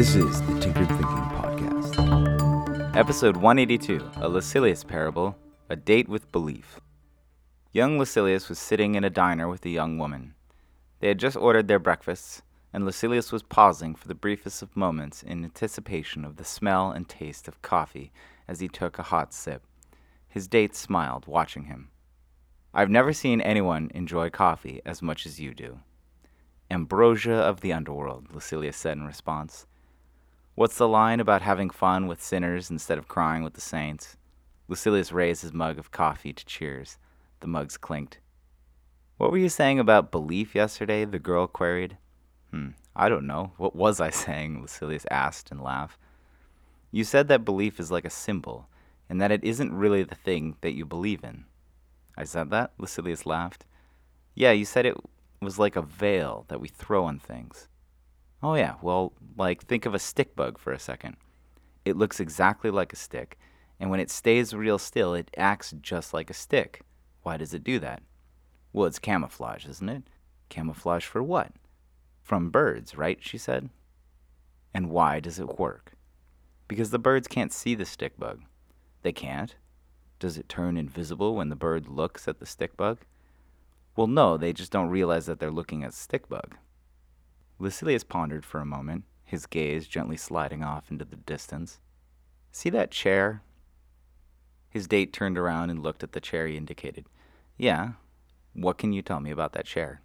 This is the Tinkered Thinking Podcast. Episode 182 A Lucilius Parable A Date with Belief. Young Lucilius was sitting in a diner with a young woman. They had just ordered their breakfasts, and Lucilius was pausing for the briefest of moments in anticipation of the smell and taste of coffee as he took a hot sip. His date smiled, watching him. I've never seen anyone enjoy coffee as much as you do. Ambrosia of the underworld, Lucilius said in response. What's the line about having fun with sinners instead of crying with the saints? Lucilius raised his mug of coffee to cheers. The mugs clinked. What were you saying about belief yesterday? the girl queried. Hmm, I don't know. What was I saying? Lucilius asked and laughed. You said that belief is like a symbol, and that it isn't really the thing that you believe in. I said that? Lucilius laughed. Yeah, you said it was like a veil that we throw on things. Oh, yeah, well, like think of a stick bug for a second. It looks exactly like a stick, and when it stays real still, it acts just like a stick. Why does it do that? Well, it's camouflage, isn't it? Camouflage for what? From birds, right? she said. And why does it work? Because the birds can't see the stick bug. They can't. Does it turn invisible when the bird looks at the stick bug? Well, no, they just don't realize that they're looking at stick bug. Lucilius pondered for a moment, his gaze gently sliding off into the distance. See that chair? His date turned around and looked at the chair he indicated. Yeah. What can you tell me about that chair?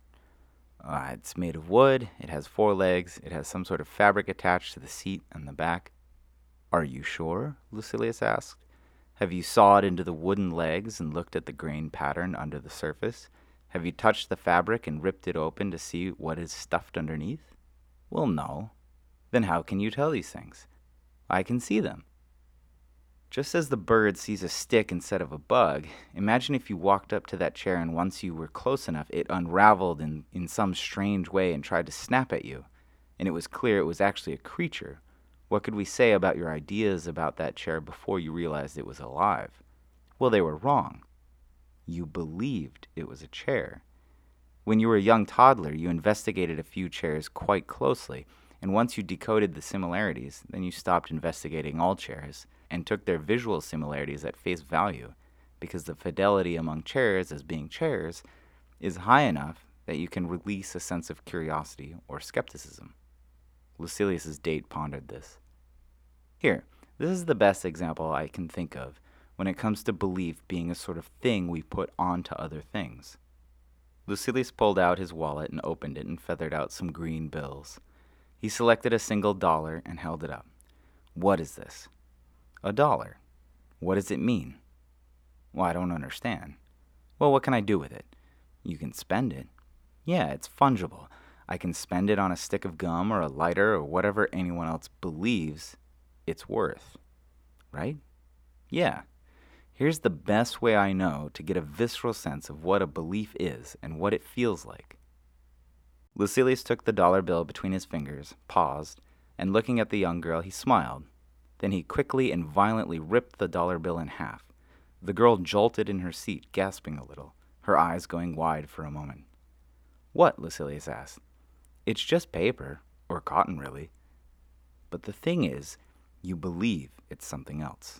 Uh, it's made of wood, it has four legs, it has some sort of fabric attached to the seat and the back. Are you sure? Lucilius asked. Have you sawed into the wooden legs and looked at the grain pattern under the surface? Have you touched the fabric and ripped it open to see what is stuffed underneath? Well, no. Then how can you tell these things? I can see them. Just as the bird sees a stick instead of a bug, imagine if you walked up to that chair and once you were close enough, it unraveled in, in some strange way and tried to snap at you. And it was clear it was actually a creature what could we say about your ideas about that chair before you realized it was alive? Well, they were wrong. You believed it was a chair. When you were a young toddler, you investigated a few chairs quite closely, and once you decoded the similarities, then you stopped investigating all chairs and took their visual similarities at face value, because the fidelity among chairs as being chairs is high enough that you can release a sense of curiosity or skepticism. Lucilius's date pondered this. Here, this is the best example I can think of when it comes to belief being a sort of thing we put onto other things. Lucilius pulled out his wallet and opened it and feathered out some green bills. He selected a single dollar and held it up. What is this? A dollar. What does it mean? Well, I don't understand. Well, what can I do with it? You can spend it. Yeah, it's fungible. I can spend it on a stick of gum or a lighter or whatever anyone else believes it's worth. Right? Yeah. Here's the best way I know to get a visceral sense of what a belief is and what it feels like. Lucilius took the dollar bill between his fingers, paused, and looking at the young girl, he smiled. Then he quickly and violently ripped the dollar bill in half. The girl jolted in her seat, gasping a little, her eyes going wide for a moment. What? Lucilius asked. It's just paper, or cotton, really. But the thing is, you believe it's something else.